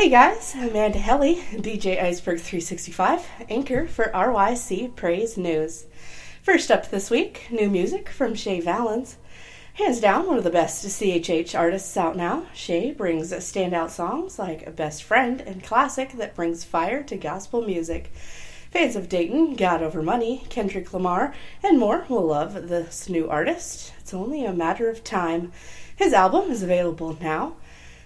Hey guys, Amanda Helly, DJ Iceberg 365, anchor for RYC Praise News. First up this week, new music from Shay Valens. Hands down, one of the best CHH artists out now. Shay brings standout songs like Best Friend and Classic that brings fire to gospel music. Fans of Dayton, God Over Money, Kendrick Lamar, and more will love this new artist. It's only a matter of time. His album is available now.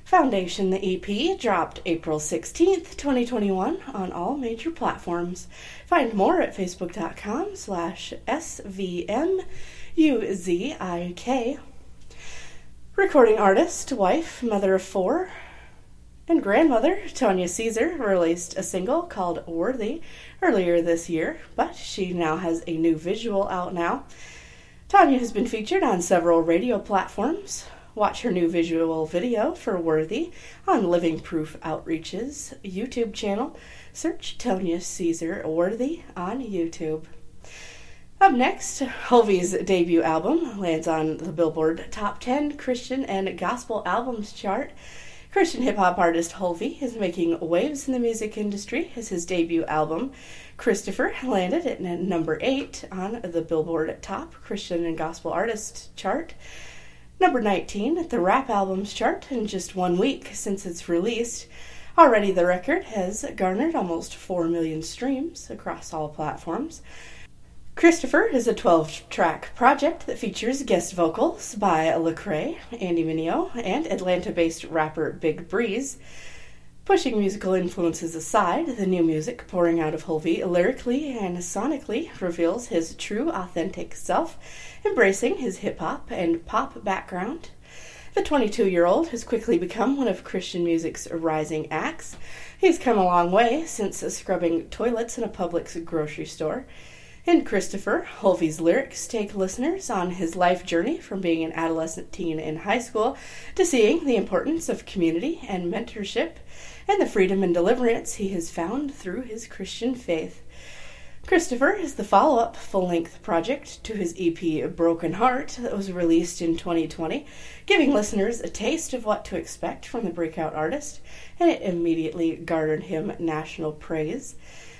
Foundation, the EP, dropped April 16th, 2021 on all major platforms. Find more at facebook.com slash SVMUZIK. Recording artist, wife, mother of four, and grandmother, Tanya Caesar, released a single called Worthy earlier this year, but she now has a new visual out now. Tanya has been featured on several radio platforms. Watch her new visual video for Worthy on Living Proof Outreach's YouTube channel. Search Tonya Caesar Worthy on YouTube. Up next, Hulvey's debut album lands on the Billboard Top 10 Christian and Gospel Albums chart. Christian hip hop artist Hulvey is making waves in the music industry as his debut album, Christopher, landed at number 8 on the Billboard Top Christian and Gospel Artist chart. Number 19 at the rap albums chart in just one week since its release. Already, the record has garnered almost 4 million streams across all platforms. Christopher is a 12 track project that features guest vocals by Lecrae, Andy Mineo, and Atlanta based rapper Big Breeze. Pushing musical influences aside, the new music pouring out of Hulvey lyrically and sonically reveals his true, authentic self, embracing his hip hop and pop background. The 22 year old has quickly become one of Christian music's rising acts. He's come a long way since scrubbing toilets in a Publix grocery store. In Christopher, Hulvey's lyrics take listeners on his life journey from being an adolescent teen in high school to seeing the importance of community and mentorship and the freedom and deliverance he has found through his Christian faith. Christopher is the follow up full length project to his EP Broken Heart that was released in 2020, giving listeners a taste of what to expect from the breakout artist, and it immediately garnered him national praise.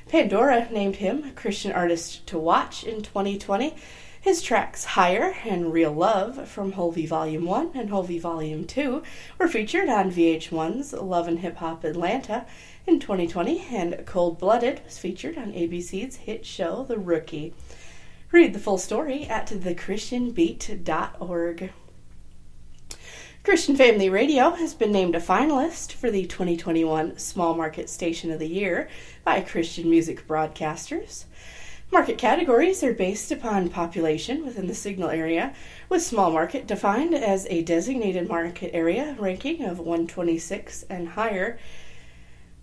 Pandora named him a Christian Artist to Watch in 2020. His tracks Higher and Real Love from Hulvey Volume 1 and Hulvey Volume 2 were featured on VH1's Love and Hip Hop Atlanta in 2020, and Cold Blooded was featured on ABC's hit show The Rookie. Read the full story at thechristianbeat.org. Christian Family Radio has been named a finalist for the 2021 Small Market Station of the Year by Christian Music Broadcasters. Market categories are based upon population within the signal area, with small market defined as a designated market area ranking of 126 and higher.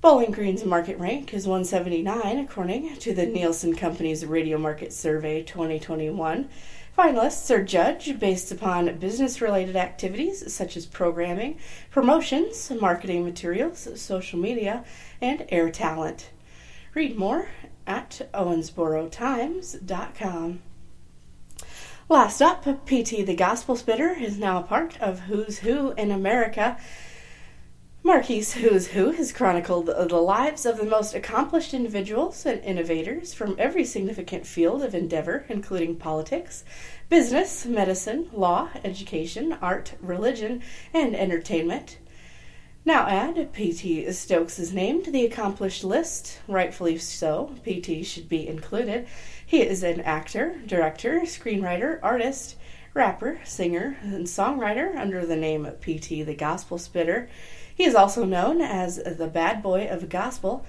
Bowling Green's market rank is 179 according to the Nielsen Company's Radio Market Survey 2021. Finalists are judged based upon business related activities such as programming, promotions, marketing materials, social media, and air talent. Read more at owensborotimes.com. Last up, PT the Gospel Spitter is now a part of Who's Who in America Marquis Who's Who has chronicled the lives of the most accomplished individuals and innovators from every significant field of endeavor, including politics, business, medicine, law, education, art, religion, and entertainment. Now add P.T. Stokes' name to the accomplished list. Rightfully so, P.T. should be included. He is an actor, director, screenwriter, artist, rapper, singer, and songwriter under the name of P.T. the Gospel Spitter. He is also known as the bad boy of gospel.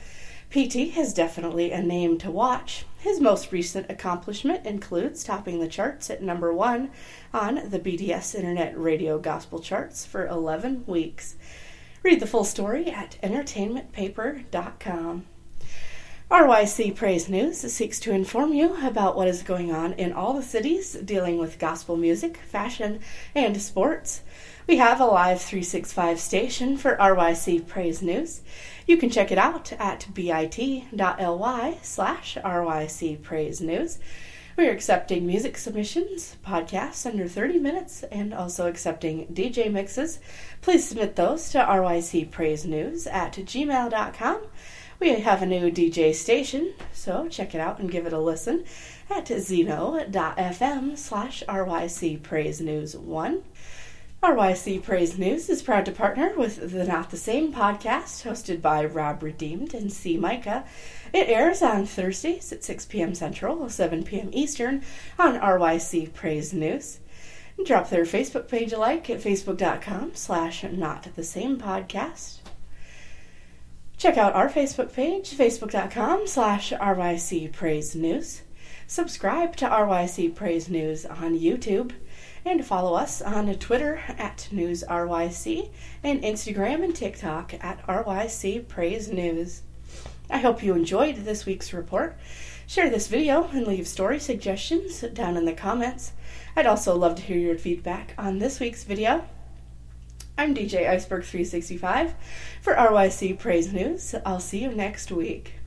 PT is definitely a name to watch. His most recent accomplishment includes topping the charts at number one on the BDS Internet Radio Gospel charts for 11 weeks. Read the full story at entertainmentpaper.com. RYC Praise News seeks to inform you about what is going on in all the cities dealing with gospel music, fashion, and sports. We have a live 365 station for RYC Praise News. You can check it out at bit.ly slash RYC Praise News. We are accepting music submissions, podcasts under 30 minutes, and also accepting DJ mixes. Please submit those to rycpraisenews at gmail.com. We have a new DJ station, so check it out and give it a listen at zeno.fm slash RYC Praise rycpraisenews1. RYC Praise News is proud to partner with the Not the Same podcast, hosted by Rob Redeemed and C. Micah. It airs on Thursdays at 6 p.m. Central, 7 p.m. Eastern on RYC Praise News. Drop their Facebook page a like at facebook.com slash not the same podcast. Check out our Facebook page, facebook.com slash RYC Praise News. Subscribe to RYC Praise News on YouTube and follow us on Twitter at NewsRYC and Instagram and TikTok at RYC Praise News. I hope you enjoyed this week's report. Share this video and leave story suggestions down in the comments. I'd also love to hear your feedback on this week's video. I'm DJ Iceberg365 for RYC Praise News. I'll see you next week.